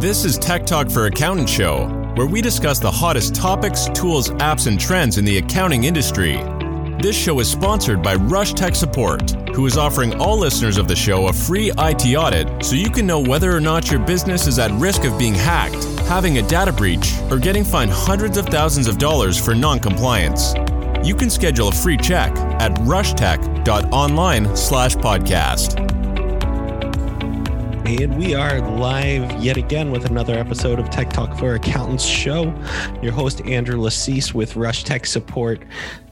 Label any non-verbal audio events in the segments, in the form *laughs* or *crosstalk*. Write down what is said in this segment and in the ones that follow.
This is Tech Talk for Accountant Show, where we discuss the hottest topics, tools, apps, and trends in the accounting industry. This show is sponsored by Rush Tech Support, who is offering all listeners of the show a free IT audit so you can know whether or not your business is at risk of being hacked, having a data breach, or getting fined hundreds of thousands of dollars for non-compliance. You can schedule a free check at rushtech.online slash podcast. And we are live yet again with another episode of Tech Talk for Accountants Show. Your host, Andrew Lassise with Rush Tech Support,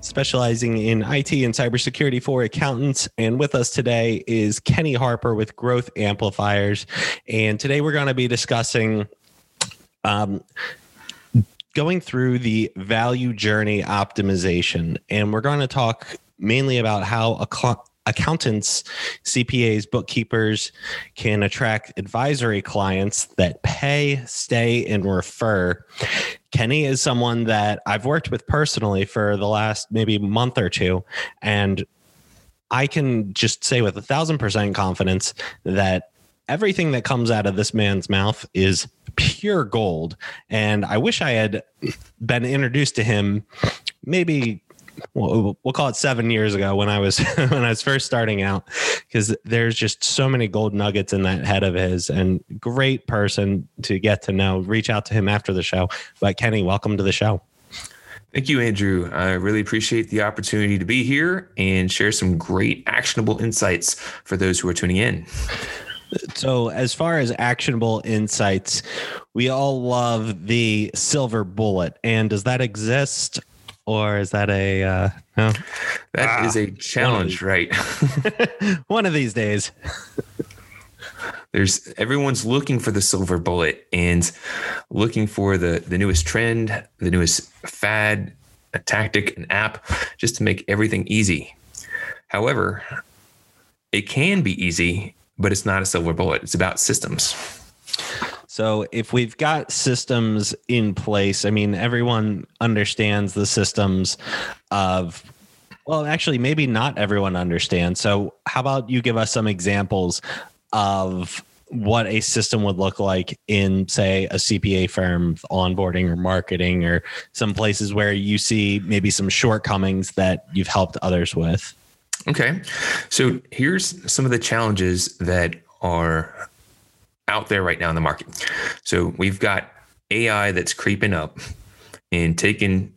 specializing in IT and cybersecurity for accountants. And with us today is Kenny Harper with Growth Amplifiers. And today we're going to be discussing um, going through the value journey optimization. And we're going to talk mainly about how a cl- accountants, CPAs, bookkeepers can attract advisory clients that pay, stay, and refer. Kenny is someone that I've worked with personally for the last maybe month or two. And I can just say with a thousand percent confidence that everything that comes out of this man's mouth is pure gold. And I wish I had been introduced to him maybe we'll, we'll call it seven years ago when I was *laughs* when I was first starting out, because there's just so many gold nuggets in that head of his, and great person to get to know. Reach out to him after the show. But Kenny, welcome to the show. Thank you, Andrew. I really appreciate the opportunity to be here and share some great actionable insights for those who are tuning in. So, as far as actionable insights, we all love the silver bullet. And does that exist? Or is that a uh, no? That ah, is a challenge, one right? *laughs* *laughs* one of these days. There's everyone's looking for the silver bullet and looking for the the newest trend, the newest fad, a tactic, an app, just to make everything easy. However, it can be easy but it's not a silver bullet. It's about systems. So if we've got systems in place, I mean, everyone understands the systems of, well, actually, maybe not everyone understands. So how about you give us some examples of what a system would look like in, say, a CPA firm onboarding or marketing or some places where you see maybe some shortcomings that you've helped others with? Okay. So here's some of the challenges that are out there right now in the market. So we've got AI that's creeping up and taking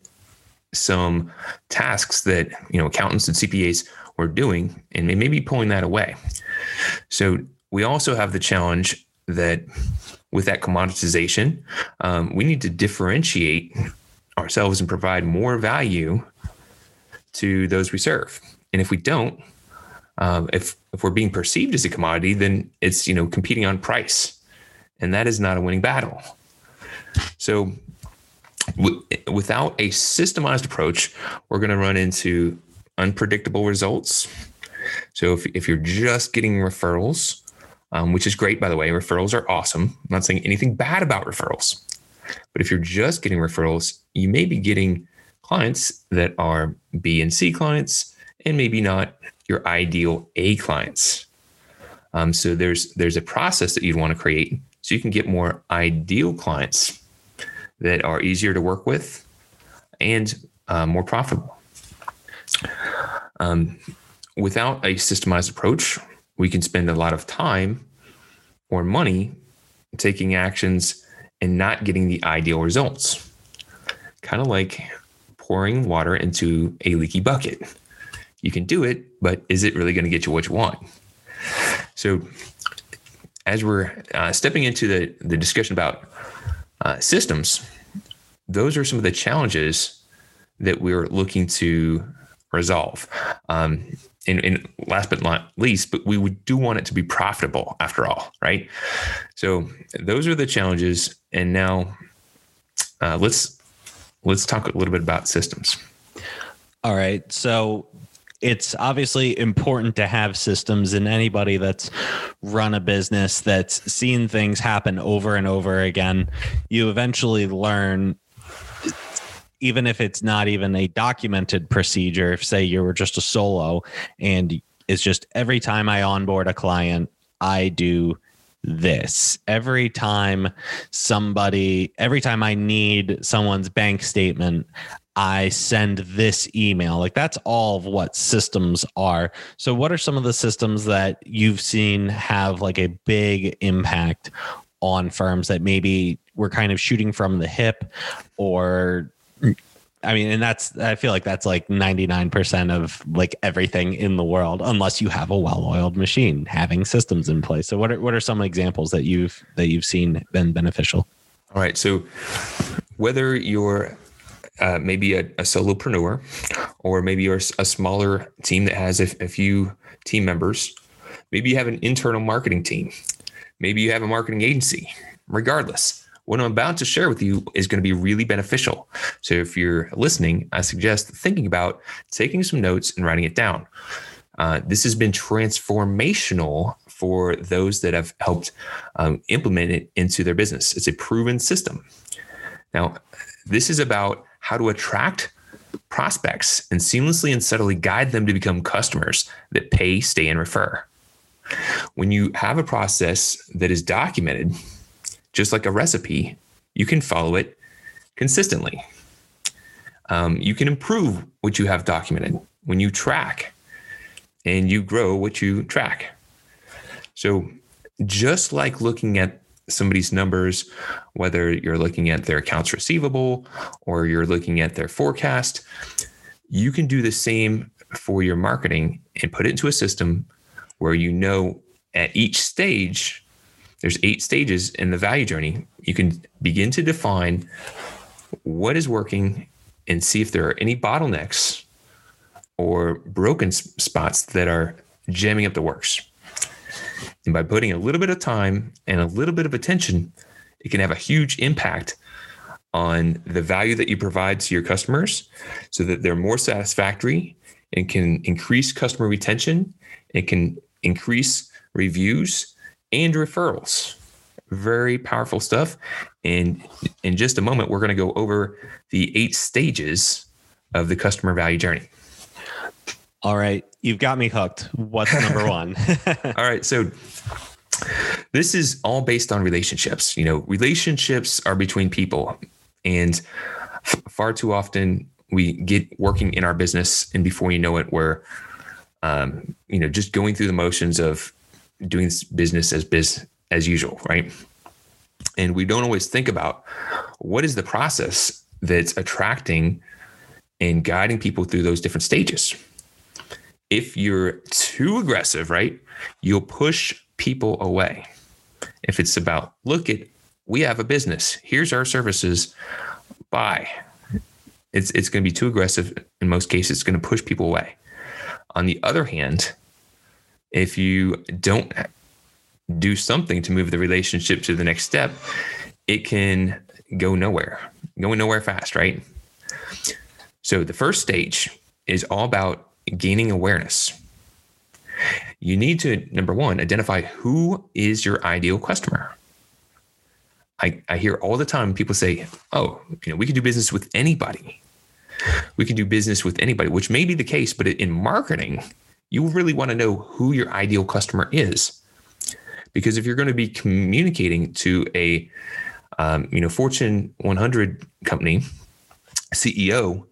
some tasks that you know accountants and CPAs were doing and maybe pulling that away. So we also have the challenge that with that commoditization, um, we need to differentiate ourselves and provide more value to those we serve. And if we don't, um, if if we're being perceived as a commodity, then it's you know competing on price, and that is not a winning battle. So, w- without a systemized approach, we're going to run into unpredictable results. So, if if you're just getting referrals, um, which is great by the way, referrals are awesome. I'm not saying anything bad about referrals, but if you're just getting referrals, you may be getting clients that are B and C clients and maybe not your ideal A clients. Um, so there's there's a process that you'd want to create so you can get more ideal clients that are easier to work with and uh, more profitable. Um, without a systemized approach, we can spend a lot of time or money taking actions and not getting the ideal results. Kind of like pouring water into a leaky bucket you can do it, but is it really going to get you what you want? So, as we're uh, stepping into the, the discussion about uh, systems, those are some of the challenges that we're looking to resolve. Um, and, and, last but not least, but we would do want it to be profitable after all, right? So those are the challenges. And now uh, let's let's talk a little bit about systems. All right. So it's obviously important to have systems and anybody that's run a business that's seen things happen over and over again you eventually learn even if it's not even a documented procedure if say you were just a solo and it's just every time i onboard a client i do this. Every time somebody every time i need someone's bank statement i send this email like that's all of what systems are so what are some of the systems that you've seen have like a big impact on firms that maybe we're kind of shooting from the hip or I mean, and that's I feel like that's like 99% of like everything in the world, unless you have a well-oiled machine having systems in place. So what are what are some examples that you've that you've seen been beneficial? All right. So whether you're uh, maybe a, a, solopreneur or maybe you're a smaller team that has a, a few team members, maybe you have an internal marketing team, maybe you have a marketing agency, regardless what I'm about to share with you is going to be really beneficial. So if you're listening, I suggest thinking about taking some notes and writing it down. Uh, this has been transformational for those that have helped um, implement it into their business. It's a proven system. Now, this is about how to attract prospects and seamlessly and subtly guide them to become customers that pay, stay, and refer. When you have a process that is documented, just like a recipe, you can follow it consistently. Um, you can improve what you have documented when you track and you grow what you track. So, just like looking at somebody's numbers, whether you're looking at their accounts receivable or you're looking at their forecast, you can do the same for your marketing and put it into a system where you know at each stage there's eight stages in the value journey. You can begin to define what is working and see if there are any bottlenecks or broken spots that are jamming up the works. And by putting a little bit of time and a little bit of attention, it can have a huge impact on the value that you provide to your customers so that they're more satisfactory and can increase customer retention. It can increase reviews and referrals. Very powerful stuff. And in just a moment, we're going to go over the eight stages of the customer value journey. All right. You've got me hooked. What's number *laughs* one? *laughs* all right. So, this is all based on relationships. You know, relationships are between people. And f- far too often we get working in our business, and before you know it, we're, um, you know, just going through the motions of doing business as biz as usual, right? And we don't always think about what is the process that's attracting and guiding people through those different stages. If you're too aggressive, right, you'll push people away. If it's about, look at, we have a business, here's our services, buy. It's, it's going to be too aggressive. In most cases, it's going to push people away. On the other hand, if you don't do something to move the relationship to the next step, it can go nowhere, going nowhere fast, right? So the first stage is all about gaining awareness. You need to, number one, identify who is your ideal customer. I, I hear all the time people say, oh, you know, we can do business with anybody. We can do business with anybody, which may be the case, but in marketing, you really want to know who your ideal customer is. Because if you're going to be communicating to a um, you know Fortune 100 company CEO,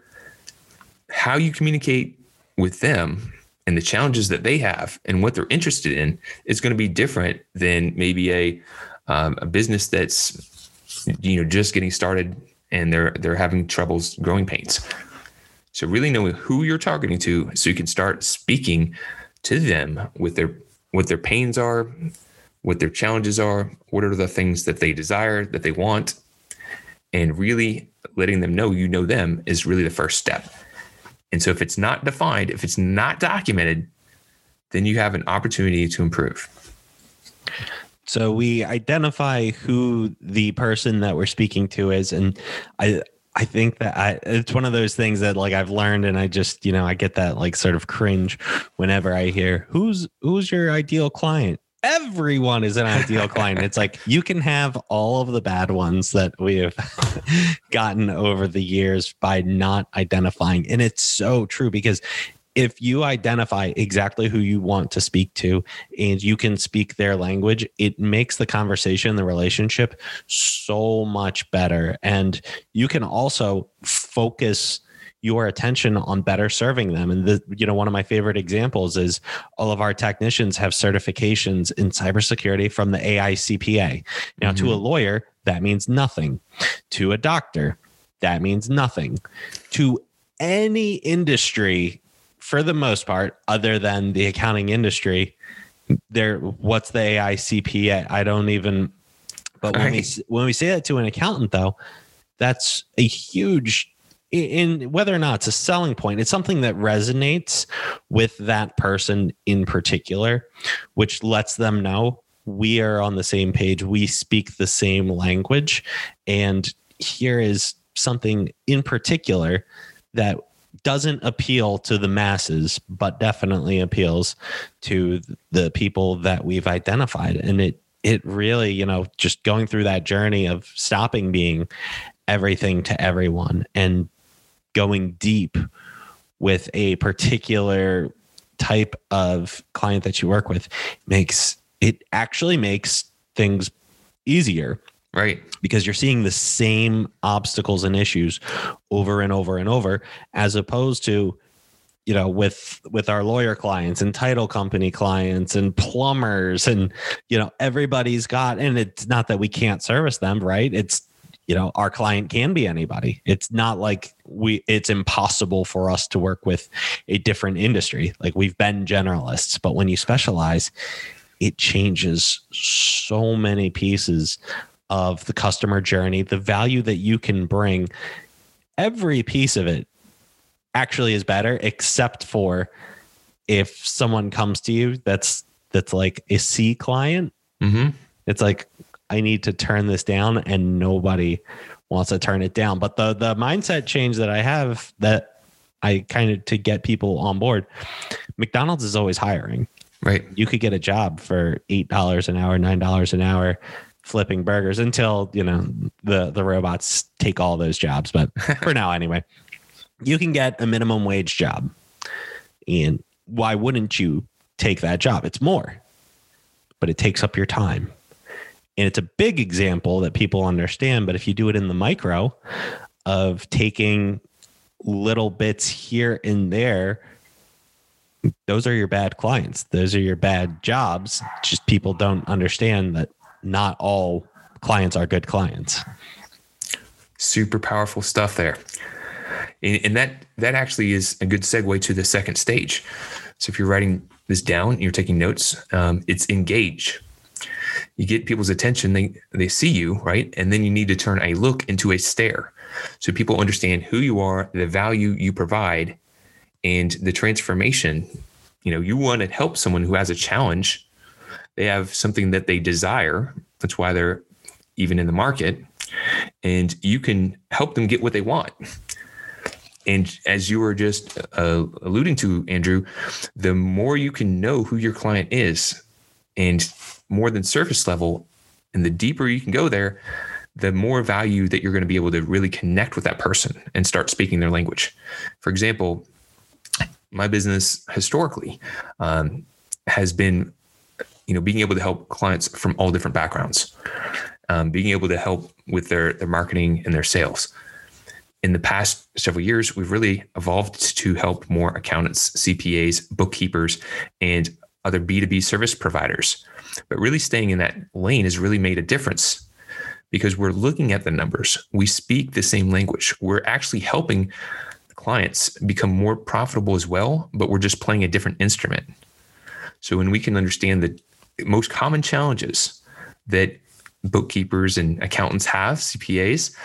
how you communicate with them and the challenges that they have and what they're interested in is going to be different than maybe a um, a business that's you know just getting started and they're they're having troubles growing pains. So really knowing who you're targeting to so you can start speaking to them with their what their pains are, what their challenges are, what are the things that they desire, that they want, and really letting them know you know them is really the first step. And so if it's not defined, if it's not documented, then you have an opportunity to improve. So we identify who the person that we're speaking to is, and I I think that I, it's one of those things that like I've learned, and I just you know I get that like sort of cringe whenever I hear who's who's your ideal client. Everyone is an ideal *laughs* client. It's like you can have all of the bad ones that we have *laughs* gotten over the years by not identifying, and it's so true because if you identify exactly who you want to speak to and you can speak their language, it makes the conversation, the relationship so much better. And you can also focus your attention on better serving them. And the, you know, one of my favorite examples is all of our technicians have certifications in cybersecurity from the AICPA. Now, mm-hmm. to a lawyer, that means nothing. To a doctor, that means nothing. To any industry, for the most part, other than the accounting industry, there, what's the AICPA? I don't even. But when right. we when we say that to an accountant, though, that's a huge in whether or not it's a selling point, it's something that resonates with that person in particular, which lets them know we are on the same page, we speak the same language. And here is something in particular that doesn't appeal to the masses, but definitely appeals to the people that we've identified. And it it really, you know, just going through that journey of stopping being everything to everyone and going deep with a particular type of client that you work with makes it actually makes things easier. Right. Because you're seeing the same obstacles and issues over and over and over as opposed to you know with with our lawyer clients and title company clients and plumbers and you know everybody's got and it's not that we can't service them right? It's you know our client can be anybody. It's not like we it's impossible for us to work with a different industry. Like we've been generalists but when you specialize it changes so many pieces of the customer journey. The value that you can bring every piece of it actually is better except for if someone comes to you that's that's like a c client. Mm-hmm. it's like I need to turn this down and nobody wants to turn it down. But the the mindset change that I have that I kind of to get people on board, McDonald's is always hiring. Right. You could get a job for eight dollars an hour, nine dollars an hour flipping burgers until, you know, the the robots take all those jobs. But *laughs* for now anyway, you can get a minimum wage job. And why wouldn't you take that job? It's more, but it takes up your time and it's a big example that people understand. But if you do it in the micro of taking little bits here and there, those are your bad clients. Those are your bad jobs. Just people don't understand that not all clients are good clients. Super powerful stuff there. And that that actually is a good segue to the second stage. So if you're writing this down, you're taking notes. Um, it's engage you get people's attention they they see you right? And then you need to turn a look into a stare. So people understand who you are the value you provide and the transformation. You know you want to help someone who has a challenge. They have something that they desire. That's why they're even in the market. And you can help them get what they want. And as you were just uh, alluding to andrew the more you can know who your client is and more than surface level. And the deeper you can go there, the more value that you're going to be able to really connect with that person and start speaking their language. For example, my business historically um, has been, you know, being able to help clients from all different backgrounds, um, being able to help with their their marketing and their sales. In the past several years, we've really evolved to help more accountants, CPAs, bookkeepers, and other B2B service providers but really staying in that lane has really made a difference because we're looking at the numbers. We speak the same language. We're actually helping clients become more profitable as well, but we're just playing a different instrument. So when we can understand the most common challenges that bookkeepers and accountants have, CPAs,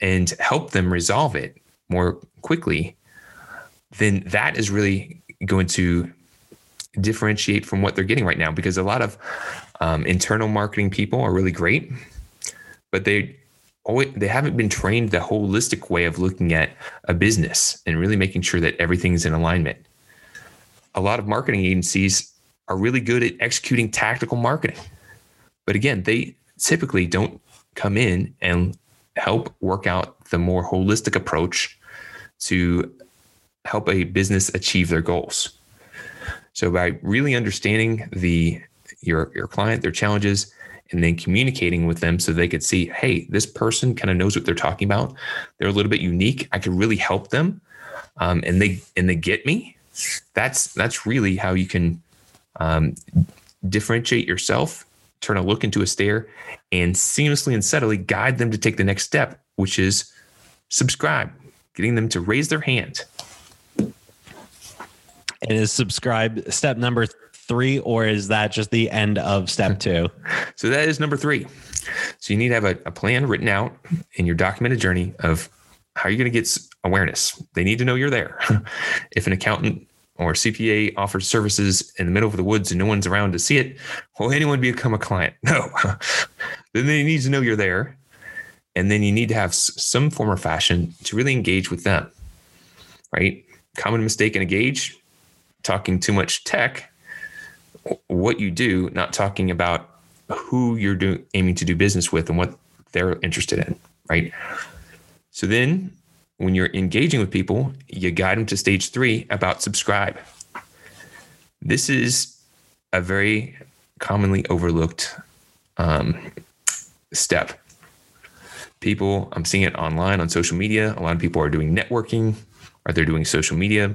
and help them resolve it more quickly, then that is really going to differentiate from what they're getting right now because a lot of um, internal marketing people are really great, but they always they haven't been trained the holistic way of looking at a business and really making sure that everything's in alignment. A lot of marketing agencies are really good at executing tactical marketing. But again, they typically don't come in and help work out the more holistic approach to help a business achieve their goals. So by really understanding the your your client, their challenges, and then communicating with them so they could see, hey, this person kind of knows what they're talking about. They're a little bit unique. I could really help them, um, and they and they get me. That's that's really how you can um, differentiate yourself, turn a look into a stare, and seamlessly and subtly guide them to take the next step, which is subscribe, getting them to raise their hand. And is subscribe step number three, or is that just the end of step two? *laughs* so that is number three. So you need to have a, a plan written out in your documented journey of how you're going to get awareness. They need to know you're there. *laughs* if an accountant or CPA offers services in the middle of the woods and no one's around to see it, will anyone become a client? *laughs* No. then they need to know you're there. And then you need to have some form or fashion to really engage with them, right? Common mistake in engage, talking too much tech, what you do, not talking about who you're doing, aiming to do business with and what they're interested in, right? So then when you're engaging with people, you guide them to stage three about subscribe. This is a very commonly overlooked um, step. People, I'm seeing it online on social media. A lot of people are doing networking or they're doing social media.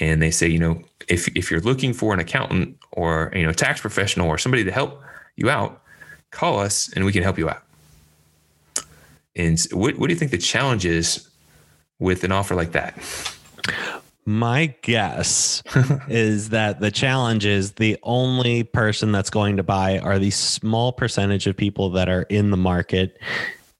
And they say, you know, if, if you're looking for an accountant or, you know, tax professional or somebody to help you out, call us and we can help you out. And what, what do you think the challenge is with an offer like that? My guess *laughs* is that the challenge is the only person that's going to buy are the small percentage of people that are in the market,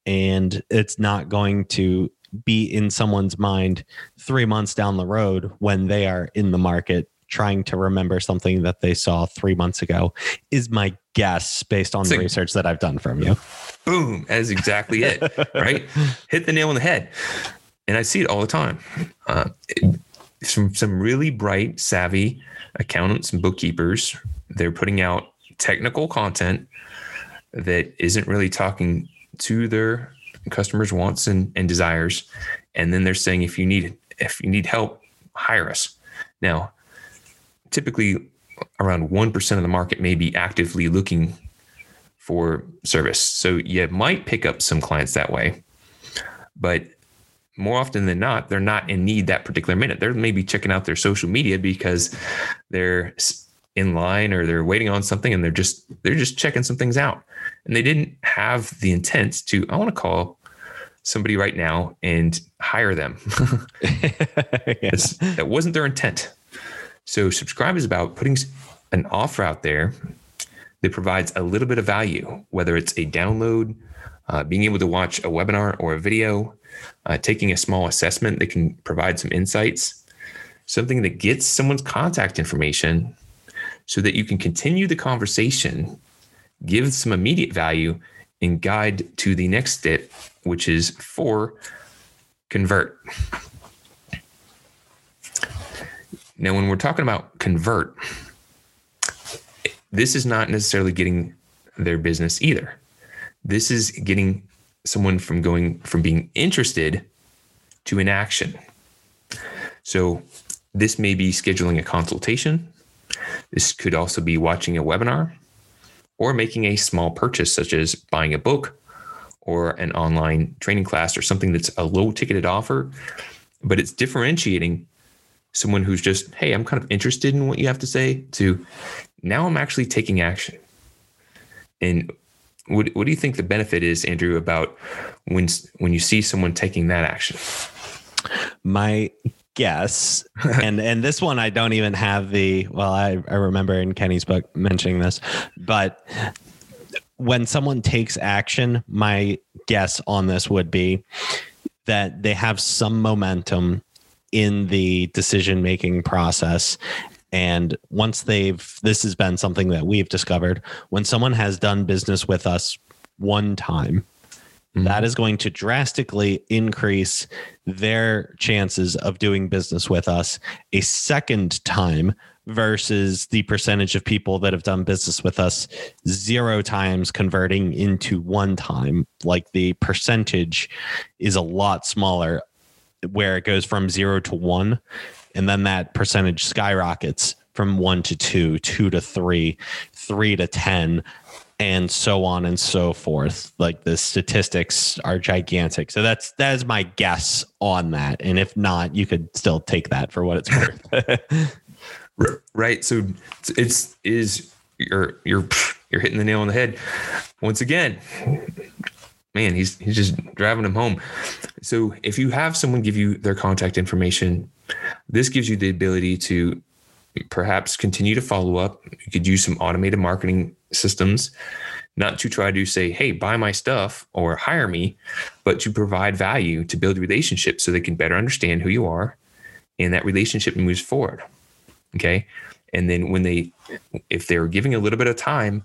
and it's not going to be in someone's mind three months down the road when they are in the market trying to remember something that they saw three months ago is my guess based on the research that I've done from you. Boom. That is exactly it. *laughs* right? Hit the nail on the head and I see it all the time. Uh, some some really bright, savvy accountants and bookkeepers. They're putting out technical content that isn't really talking to their customers' wants and, and desires, and then they're saying if you need if you need help, hire us. Now, typically, around one percent of the market may be actively looking for service, so you might pick up some clients that way, but more often than not, they're not in need that particular minute. They're maybe checking out their social media because they're in line or they're waiting on something and they're just they're just checking some things out. And they didn't have the intent to I want to call somebody right now and hire them. *laughs* *laughs* yes. That wasn't their intent. So subscribe is about putting an offer out there that provides a little bit of value, whether it's a download, uh, being able to watch a webinar or a video, uh, taking a small assessment that can provide some insights, something that gets someone's contact information so that you can continue the conversation, give some immediate value, and guide to the next step, which is for convert. Now, when we're talking about convert, this is not necessarily getting their business either. This is getting someone from going from being interested to an action. So this may be scheduling a consultation. This could also be watching a webinar or making a small purchase, such as buying a book or an online training class or something that's a low ticketed offer. But it's differentiating someone who's just, hey, I'm kind of interested in what you have to say to now I'm actually taking action. And what, what do you think the benefit is, Andrew, about when when you see someone taking that action? My guess, *laughs* and and this one I don't even have the well, I, I remember in Kenny's book mentioning this, but when someone takes action, my guess on this would be that they have some momentum in the decision making process. And once they've, this has been something that we've discovered. When someone has done business with us one time, mm-hmm. that is going to drastically increase their chances of doing business with us a second time versus the percentage of people that have done business with us zero times converting into one time. Like the percentage is a lot smaller where it goes from zero to one, and then that percentage skyrockets from one to two, two to three, three to 10, and so on and so forth. Like the statistics are gigantic. So that's that is my guess on that. And if not, you could still take that for what it's worth. *laughs* *laughs* right. So it's is you're you're you're hitting the nail on the head. Once again, man, he's he's just driving him home. So if you have someone give you their contact information, this gives you the ability to perhaps continue to follow up. You could use some automated marketing systems, not to try to say, hey, buy my stuff or hire me, but to provide value to build relationships so they can better understand who you are and that relationship moves forward. Okay. And then when they, if they're giving a little bit of time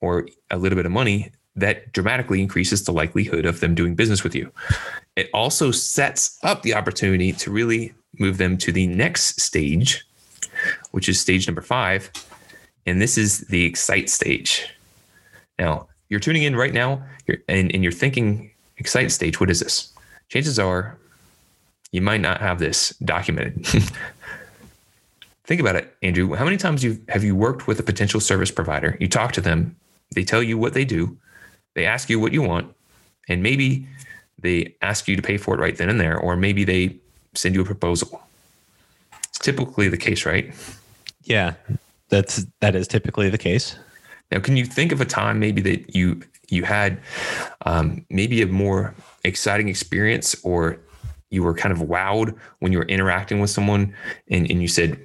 or a little bit of money, that dramatically increases the likelihood of them doing business with you. It also sets up the opportunity to really move them to the next stage, which is stage number five. And this is the excite stage. Now, you're tuning in right now you're, and, and you're thinking, excite stage, what is this? Chances are you might not have this documented. *laughs* Think about it, Andrew. How many times you have you worked with a potential service provider? You talk to them, they tell you what they do, they ask you what you want, and maybe they ask you to pay for it right then and there, or maybe they send you a proposal. It's typically the case, right? Yeah, that's that is typically the case. Now, can you think of a time maybe that you you had um, maybe a more exciting experience, or you were kind of wowed when you were interacting with someone, and, and you said,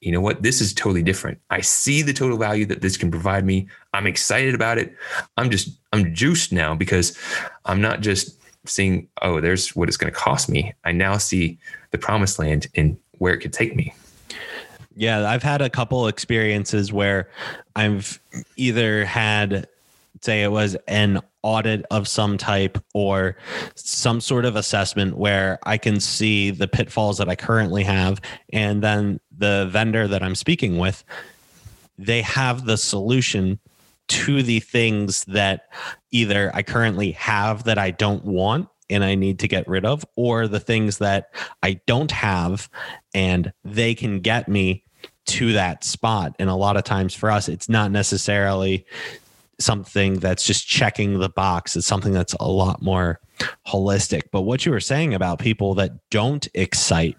you know what, this is totally different. I see the total value that this can provide me. I'm excited about it. I'm just I'm juiced now because I'm not just seeing, oh, there's what it's going to cost me. I now see the promised land and where it could take me. Yeah, I've had a couple experiences where I've either had say it was an audit of some type or some sort of assessment where I can see the pitfalls that I currently have and then the vendor that I'm speaking with they have the solution to the things that either I currently have that I don't want and I need to get rid of, or the things that I don't have and they can get me to that spot. And a lot of times for us, it's not necessarily something that's just checking the box. It's something that's a lot more holistic. But what you were saying about people that don't excite,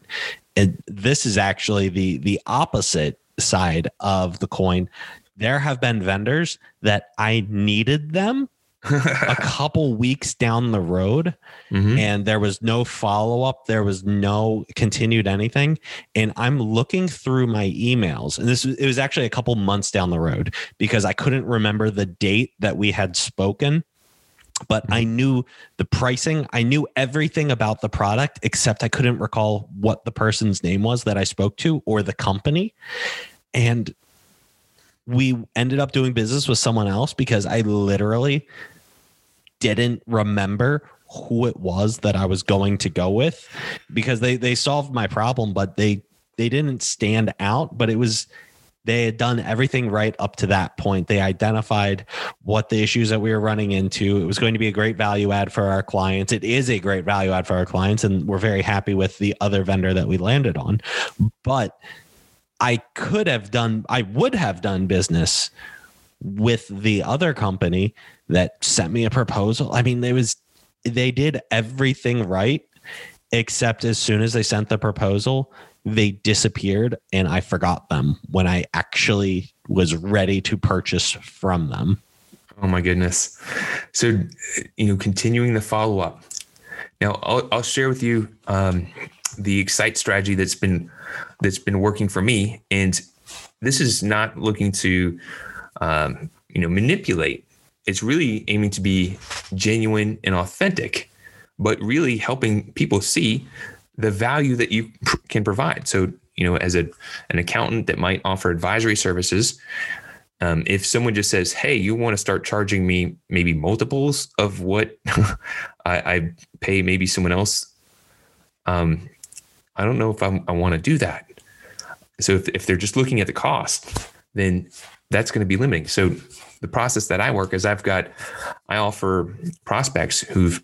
and this is actually the the opposite side of the coin there have been vendors that I needed them a *laughs* couple weeks down the road mm-hmm. and there was no follow up there was no continued anything and i'm looking through my emails and this it was actually a couple months down the road because i couldn't remember the date that we had spoken but I mm-hmm. knew the pricing. I knew everything about the product, except I couldn't recall what the person's name was that I spoke to or the company. And we ended up doing business with someone else because I literally didn't remember who it was that I was going to go with because they they solved my problem but they they didn't stand out but it was they had done everything right up to that point. They identified what the issues that we were running into. It was going to be a great value add for our clients. It is a great value add for our clients, and we're very happy with the other vendor that we landed on. But I could have done, I would have done business with the other company that sent me a proposal. I mean, it was, they did everything right, except as soon as they sent the proposal, they disappeared and I forgot them when I actually was ready to purchase from them. Oh my goodness. So, you know, continuing the follow up. Now, I'll, I'll share with you um, the Excite strategy that's been that's been working for me. And this is not looking to, um, you know, manipulate. It's really aiming to be genuine and authentic, but really helping people see the value that you pr- can provide. So, you know, as a an accountant that might offer advisory services, um, if someone just says, "Hey, you want to start charging me maybe multiples of what *laughs* I, I, pay maybe someone else," um, I don't know if I'm, i want to do that. So if, if they're just looking at the cost, then that's going to be limiting. So the process that I work is I've got, I offer prospects who've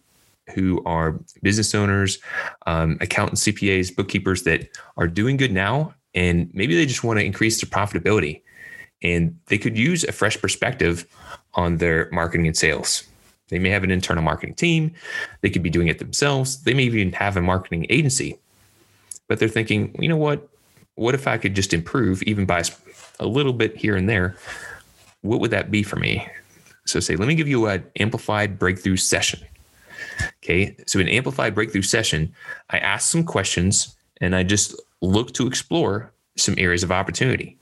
who are business owners, um, accountants, CPAs, bookkeepers that are doing good now, and maybe they just want to increase their profitability, and they could use a fresh perspective on their marketing and sales. They may have an internal marketing team. They could be doing it themselves. They may even have a marketing agency, but they're thinking, you know what? What if I could just improve even by a little bit here and there? What would that be for me? So say, let me give you an amplified breakthrough session. Okay. So an amplified breakthrough session, I ask some questions and I just look to explore some areas of opportunity.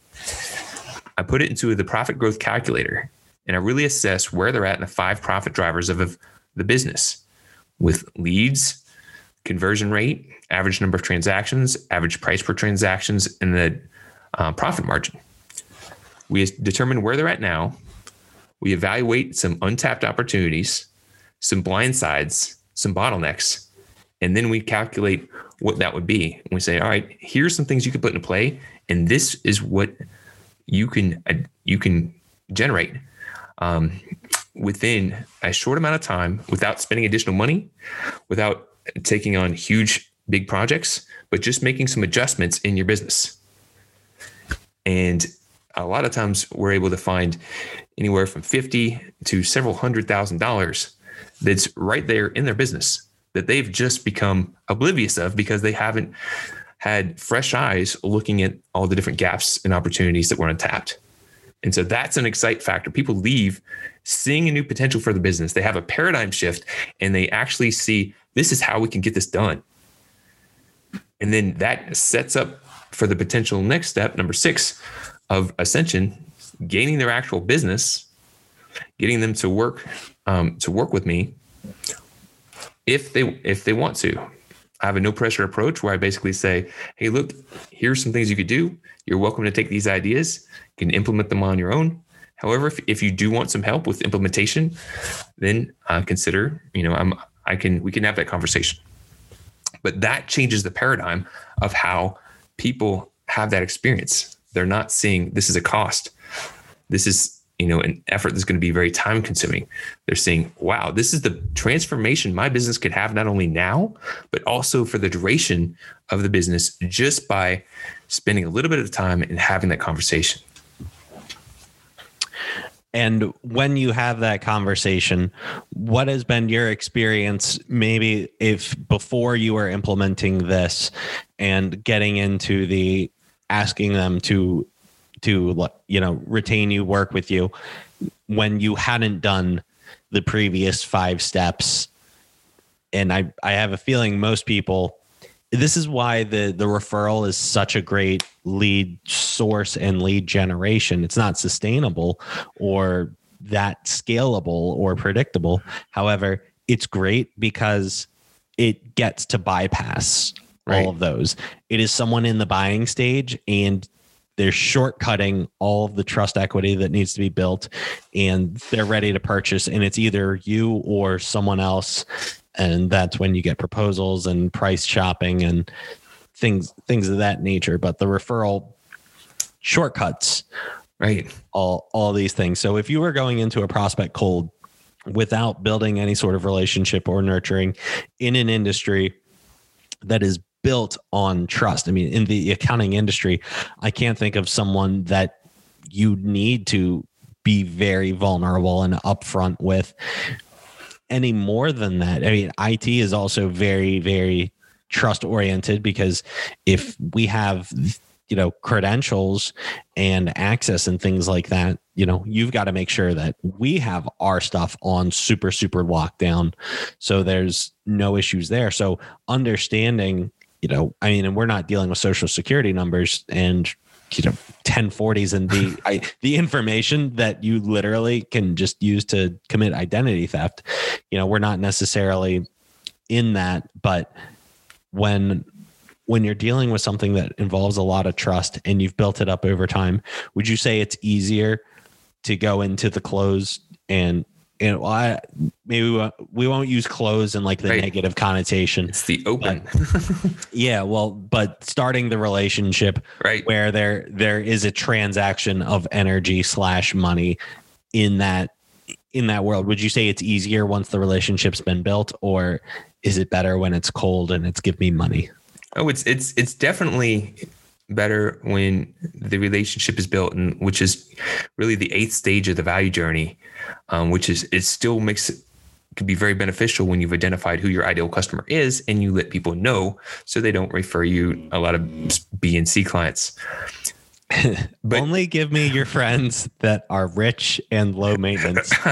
I put it into the profit growth calculator and I really assess where they're at in the five profit drivers of the business with leads, conversion rate, average number of transactions, average price per transactions, and the uh, profit margin. We determine where they're at now. We evaluate some untapped opportunities, some blind sides, some bottlenecks, and then we calculate what that would be. And we say, all right, here's some things you could put into play, and this is what you can uh, you can generate um, within a short amount of time without spending additional money, without taking on huge, big projects, but just making some adjustments in your business. And a lot of times we're able to find anywhere from 50 to several hundred thousand dollars that's right there in their business that they've just become oblivious of because they haven't had fresh eyes looking at all the different gaps and opportunities that were untapped. And so that's an excite factor. People leave seeing a new potential for the business. They have a paradigm shift and they actually see this is how we can get this done. And then that sets up for the potential next step, number six of ascension, gaining their actual business, getting them to work um, to work with me if they if they want to. I have a no pressure approach where I basically say, hey, look, here's some things you could do. You're welcome to take these ideas, you can implement them on your own. However, if, if you do want some help with implementation, then uh, consider, you know, I'm I can we can have that conversation. But that changes the paradigm of how people have that experience. They're not seeing this is a cost. This is you know an effort that's going to be very time consuming they're saying wow this is the transformation my business could have not only now but also for the duration of the business just by spending a little bit of time and having that conversation and when you have that conversation what has been your experience maybe if before you were implementing this and getting into the asking them to to you know retain you work with you when you hadn't done the previous five steps. And i i have a feeling most people this is why the the referral is such a great lead source and lead generation. It's not sustainable or that scalable or predictable. However it's great because it gets to bypass right. all of those. It is someone in the buying stage and they're shortcutting all of the trust equity that needs to be built and they're ready to purchase and it's either you or someone else and that's when you get proposals and price shopping and things things of that nature. But the referral shortcuts right. all all these things. So if you were going into a prospect cold without building any sort of relationship or nurturing in an industry that is built on trust. I mean, in the accounting industry, I can't think of someone that you need to be very vulnerable and upfront with any more than that. I mean, IT is also very, very trust oriented because if we have you know credentials and access and things like that you know you've got to make sure that we have our stuff on super super lockdown so there's no issues there so understanding you know, I mean, and we're not dealing with social security numbers and you know 1040s and the *laughs* I, the information that you literally can just use to commit identity theft. You know, we're not necessarily in that, but when when you're dealing with something that involves a lot of trust and you've built it up over time, would you say it's easier to go into the close and and well, I, maybe we won't, we won't use close in like the right. negative connotation. It's the open. But, *laughs* yeah, well, but starting the relationship right where there there is a transaction of energy slash money in that in that world, would you say it's easier once the relationship's been built, or is it better when it's cold and it's give me money? Oh, it's it's it's definitely better when the relationship is built, and which is really the eighth stage of the value journey, um, which is it still makes it could be very beneficial when you've identified who your ideal customer is and you let people know so they don't refer you a lot of B and C clients. *laughs* but only give me your friends that are rich and low maintenance. *laughs*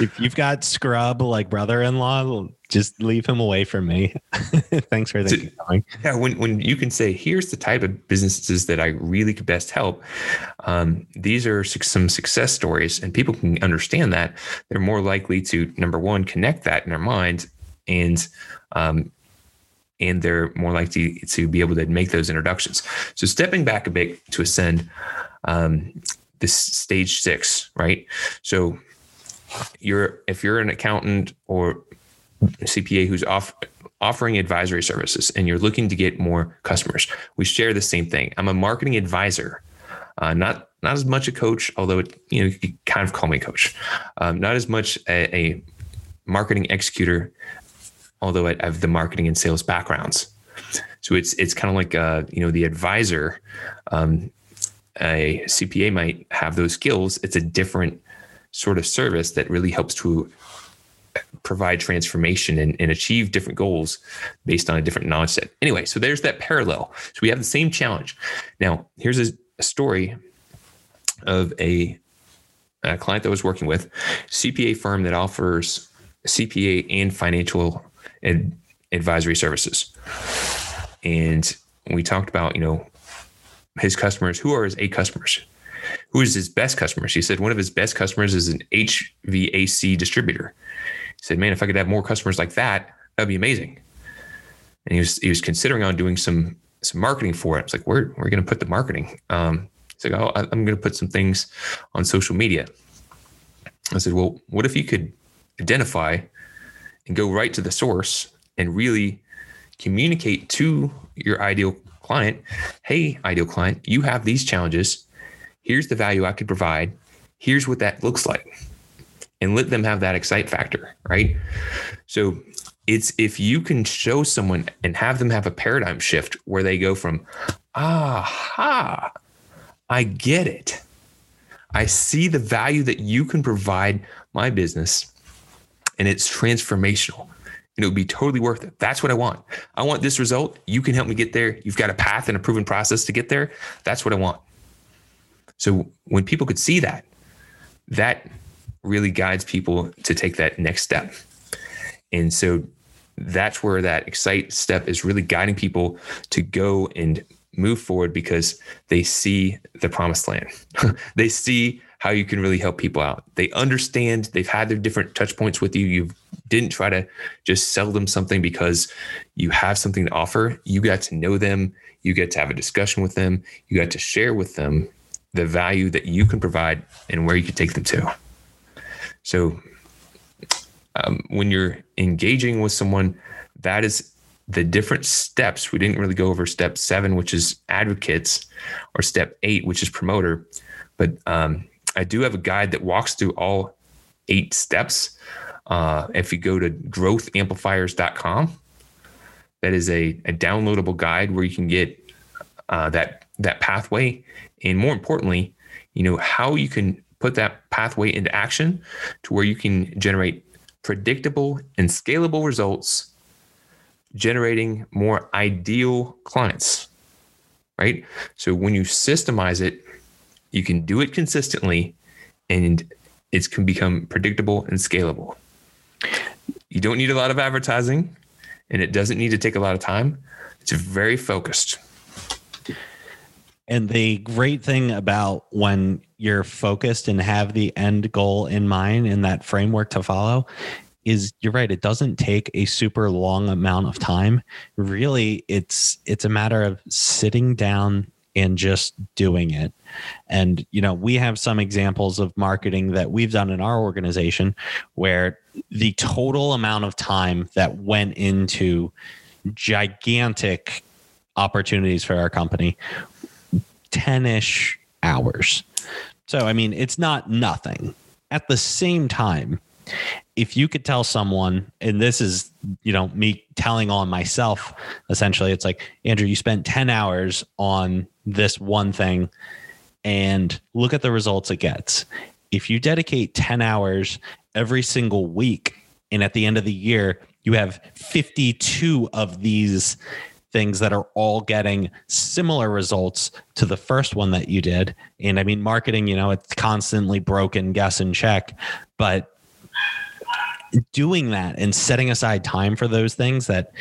if you've got scrub like brother-in-law, just leave him away from me. *laughs* Thanks for thinking. So, yeah, when when you can say, here's the type of businesses that I really could best help. Um, these are some success stories, and people can understand that. They're more likely to number one connect that in their mind, and um, and they're more likely to be able to make those introductions. So stepping back a bit to ascend um, this stage six, right? So you're if you're an accountant or CPA who's off offering advisory services and you're looking to get more customers, we share the same thing. I'm a marketing advisor, uh, not not as much a coach, although it, you know you kind of call me coach. Um, not as much a, a marketing executor although I have the marketing and sales backgrounds. So it's it's kind of like uh, you know the advisor. Um, a CPA might have those skills. It's a different sort of service that really helps to provide transformation and, and, achieve different goals based on a different knowledge set. Anyway, so there's that parallel. So we have the same challenge. Now, here's a, a story of a, a, client that I was working with, CPA firm that offers CPA and financial ad- advisory services. And we talked about, you know, his customers, who are his eight customers? Who is his best customers? He said one of his best customers is an HVAC distributor. He said, man, if I could have more customers like that, that'd be amazing. And he was he was considering on doing some some marketing for it. I was like, where where are we going to put the marketing? Um, he's like, oh, I'm going to put some things on social media. I said, well, what if you could identify and go right to the source and really communicate to your ideal client hey ideal client you have these challenges. Here's the value i could provide. Here's what that looks like. And let them have that excite factor right? So it's if you can show someone and have them have a paradigm shift where they go from aha i get it. I see the value that you can provide my business and it's transformational and it would be totally worth it. That's what I want. I want this result. You can help me get there. You've got a path and a proven process to get there. That's what I want. So when people could see that, that really guides people to take that next step. And so that's where that excite step is really guiding people to go and move forward because they see the promised land. *laughs* they see how you can really help people out. They understand, they've had their different touch points with you. You didn't try to just sell them something because you have something to offer. You got to know them, you get to have a discussion with them, you got to share with them the value that you can provide and where you can take them to. So, um, when you're engaging with someone, that is the different steps. We didn't really go over step seven, which is advocates, or step eight, which is promoter. But um, I do have a guide that walks through all eight steps. Uh, if you go to growthamplifiers.com, that is a, a downloadable guide where you can get uh, that that pathway, and more importantly, you know how you can put that pathway into action to where you can generate predictable and scalable results, generating more ideal clients. Right. So when you systemize it, you can do it consistently and it can become predictable and scalable. You don't need a lot of advertising and it doesn't need to take a lot of time. It's very focused. And the great thing about when you're focused and have the end goal in mind in that framework to follow is you're right it doesn't take a super long amount of time really it's it's a matter of sitting down and just doing it. And, you know, we have some examples of marketing that we've done in our organization where the total amount of time that went into gigantic opportunities for our company 10 ish hours. So, I mean, it's not nothing. at the same time, if you could tell someone, and this is, you know, me telling on myself, essentially, it's like, Andrew, you spent 10 hours on this one thing and look at the results it gets. If you dedicate 10 hours every single week, and at the end of the year, you have 52 of these things that are all getting similar results to the first one that you did. And I mean, marketing, you know, it's constantly broken, guess and check. But doing that and setting aside time for those things that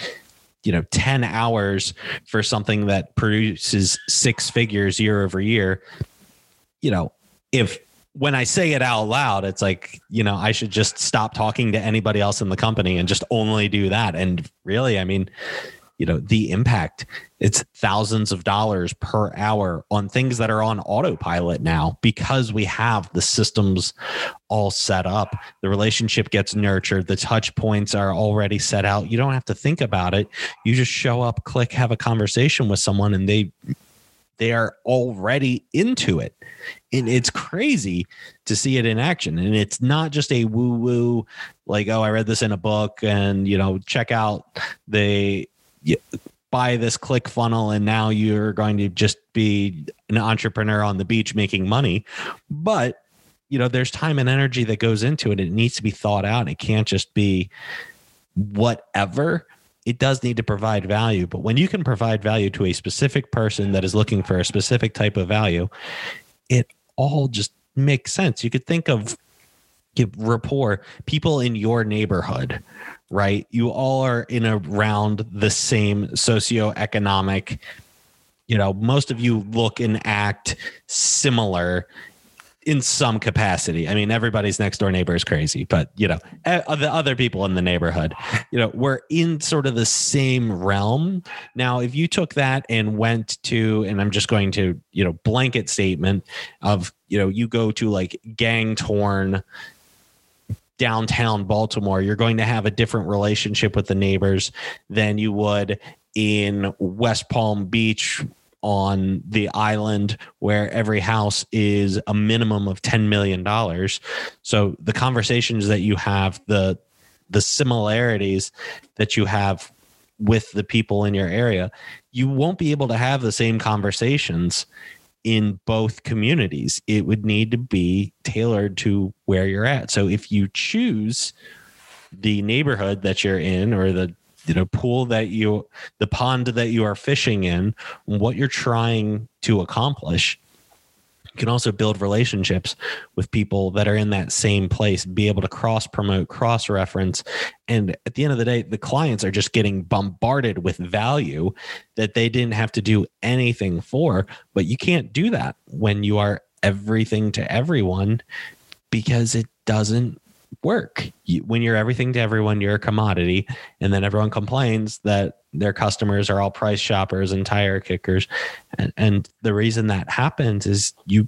you know 10 hours for something that produces six figures year over year you know if when i say it out loud it's like you know i should just stop talking to anybody else in the company and just only do that. And really i mean you know the impact. It's thousands of dollars per hour on things that are on autopilot now because we have the systems all set up. The relationship gets nurtured. The touch points are already set out. You don't have to think about it. You just show up click have a conversation with someone and they they are already into it. And it's crazy to see it in action. And it's not just a woo woo like oh i read this in a book and you know check out the buy this click funnel and now you're going to just be an entrepreneur on the beach making money. But you know there's time and energy that goes into it. It needs to be thought out. It can't just be whatever. It does need to provide value. But when you can provide value to a specific person that is looking for a specific type of value it all just makes sense. You could think of rapport people in your neighborhood right? You all are in around the same socioeconomic, you know, most of you look and act similar in some capacity. I mean, everybody's next door neighbor is crazy, but you know, uh, the other people in the neighborhood, you know, we're in sort of the same realm. Now, if you took that and went to, and I'm just going to, you know, blanket statement of, you know, you go to like gang torn downtown Baltimore, you're going to have a different relationship with the neighbors than you would in West Palm Beach on the island where every house is a minimum of 10 million dollars. So the conversations that you have, the the similarities that you have with the people in your area, you won't be able to have the same conversations in both communities. It would need to be tailored to where you're at. So if you choose the neighborhood that you're in or the you know pool that you the pond that you are fishing in, what you're trying to accomplish, you can also build relationships with people that are in that same place, be able to cross promote, cross reference. And at the end of the day, the clients are just getting bombarded with value that they didn't have to do anything for. But you can't do that when you are everything to everyone because it doesn't work. You, when you're everything to everyone, you're a commodity. And then everyone complains that their customers are all price shoppers and tire kickers. And, and the reason that happens is you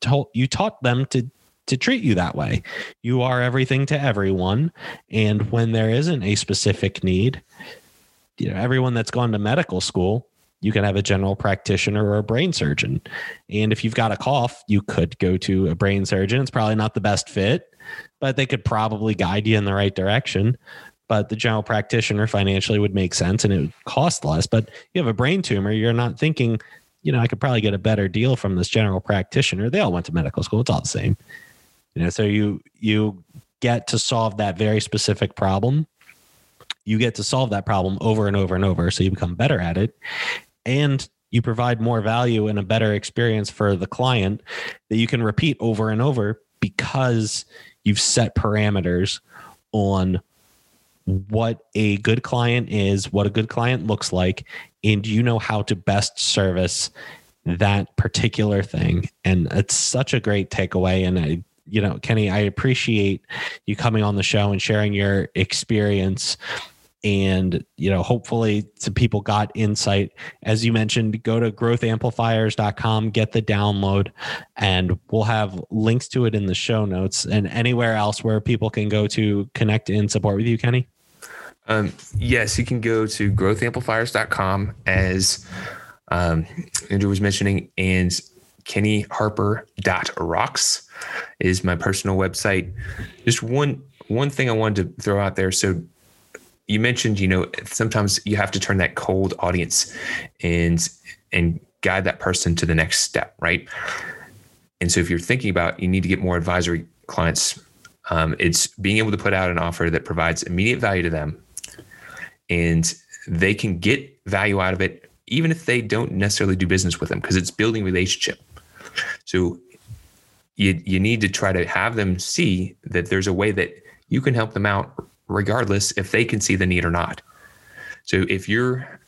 told you taught them to to treat you that way. You are everything to everyone. And when there isn't a specific need, you know, everyone that's gone to medical school, you can have a general practitioner or a brain surgeon. And if you've got a cough, you could go to a brain surgeon. It's probably not the best fit, but they could probably guide you in the right direction. But the general practitioner financially would make sense and it would cost less. But you have a brain tumor, you're not thinking, you know, I could probably get a better deal from this general practitioner. They all went to medical school. It's all the same. You know, so you you get to solve that very specific problem. You get to solve that problem over and over and over. So you become better at it. And you provide more value and a better experience for the client that you can repeat over and over because you've set parameters on what a good client is, what a good client looks like, and you know how to best service that particular thing. And it's such a great takeaway. And I, you know, Kenny, I appreciate you coming on the show and sharing your experience and you know hopefully some people got insight as you mentioned go to growthamplifiers.com get the download and we'll have links to it in the show notes and anywhere else where people can go to connect and support with you kenny um, yes you can go to growthamplifiers.com as um, andrew was mentioning and kennyharper.rocks is my personal website. Just one one thing I wanted to throw out there. So you mentioned, you know, sometimes you have to turn that cold audience and and guide that person to the next step, right? And so if you're thinking about you need to get more advisory clients, um, it's being able to put out an offer that provides immediate value to them and they can get value out of it even if they don't necessarily do business with them because it's building relationship. So you you need to try to have them see that there's a way that you can help them out regardless if they can see the need or not. So if you're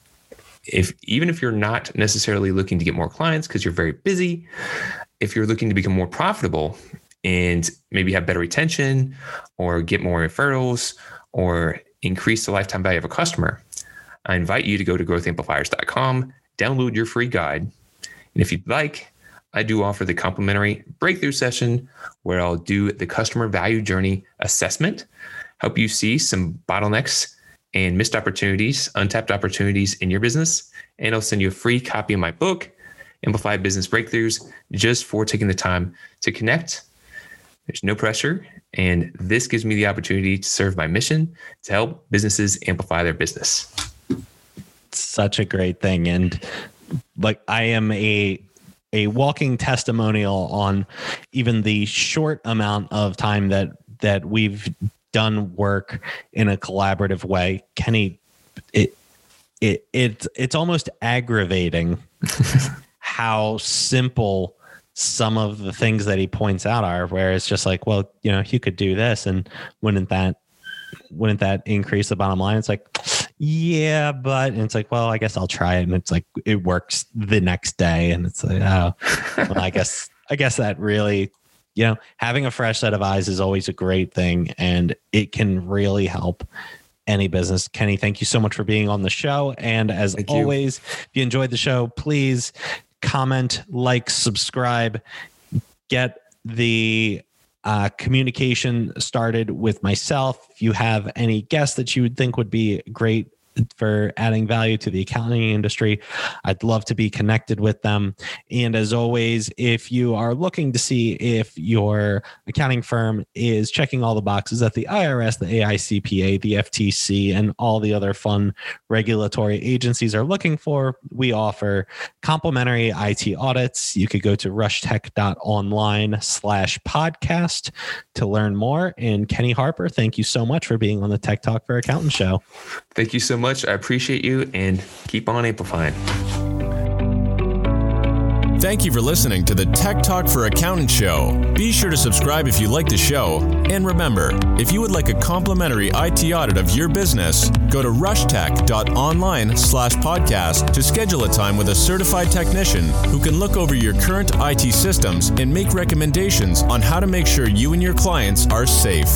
if even if you're not necessarily looking to get more clients because you're very busy, if you're looking to become more profitable and maybe have better retention or get more referrals or increase the lifetime value of a customer, I invite you to go to growthamplifiers.com, download your free guide. And if you'd like, I do offer the complimentary breakthrough session where I'll do the customer value journey assessment, help you see some bottlenecks and missed opportunities, untapped opportunities in your business. And I'll send you a free copy of my book, Amplify Business Breakthroughs, just for taking the time to connect. There's no pressure. And this gives me the opportunity to serve my mission to help businesses amplify their business. Such a great thing. And like I am a a walking testimonial on even the short amount of time that that we've done work in a collaborative way. Kenny, it it it it's almost aggravating *laughs* how simple some of the things that he points out are where it's just like, well, you know, you could do this and wouldn't that wouldn't that increase the bottom line? It's like, yeah, but and it's like, well, I guess I'll try it. And it's like it works the next day. And it's like, oh well, I guess I guess that really you know, having a fresh set of eyes is always a great thing and it can really help any business. Kenny, thank you so much for being on the show. And as thank always, you. if you enjoyed the show, please comment, like, subscribe, get the uh, communication started with myself. If you have any guests that you would think would be great for adding value to the accounting industry. I'd love to be connected with them. And as always, if you are looking to see if your accounting firm is checking all the boxes that the IRS, the AICPA, the FTC, and all the other fun regulatory agencies are looking for, we offer complimentary IT audits. You could go to rushtech.online slash podcast to learn more. And Kenny Harper, thank you so much for being on the Tech Talk for Accountants show. Thank you so much. I appreciate you and keep on amplifying. Thank you for listening to the Tech Talk for Accountant show. Be sure to subscribe if you like the show. And remember, if you would like a complimentary IT audit of your business, go to rushtech.online slash podcast to schedule a time with a certified technician who can look over your current IT systems and make recommendations on how to make sure you and your clients are safe.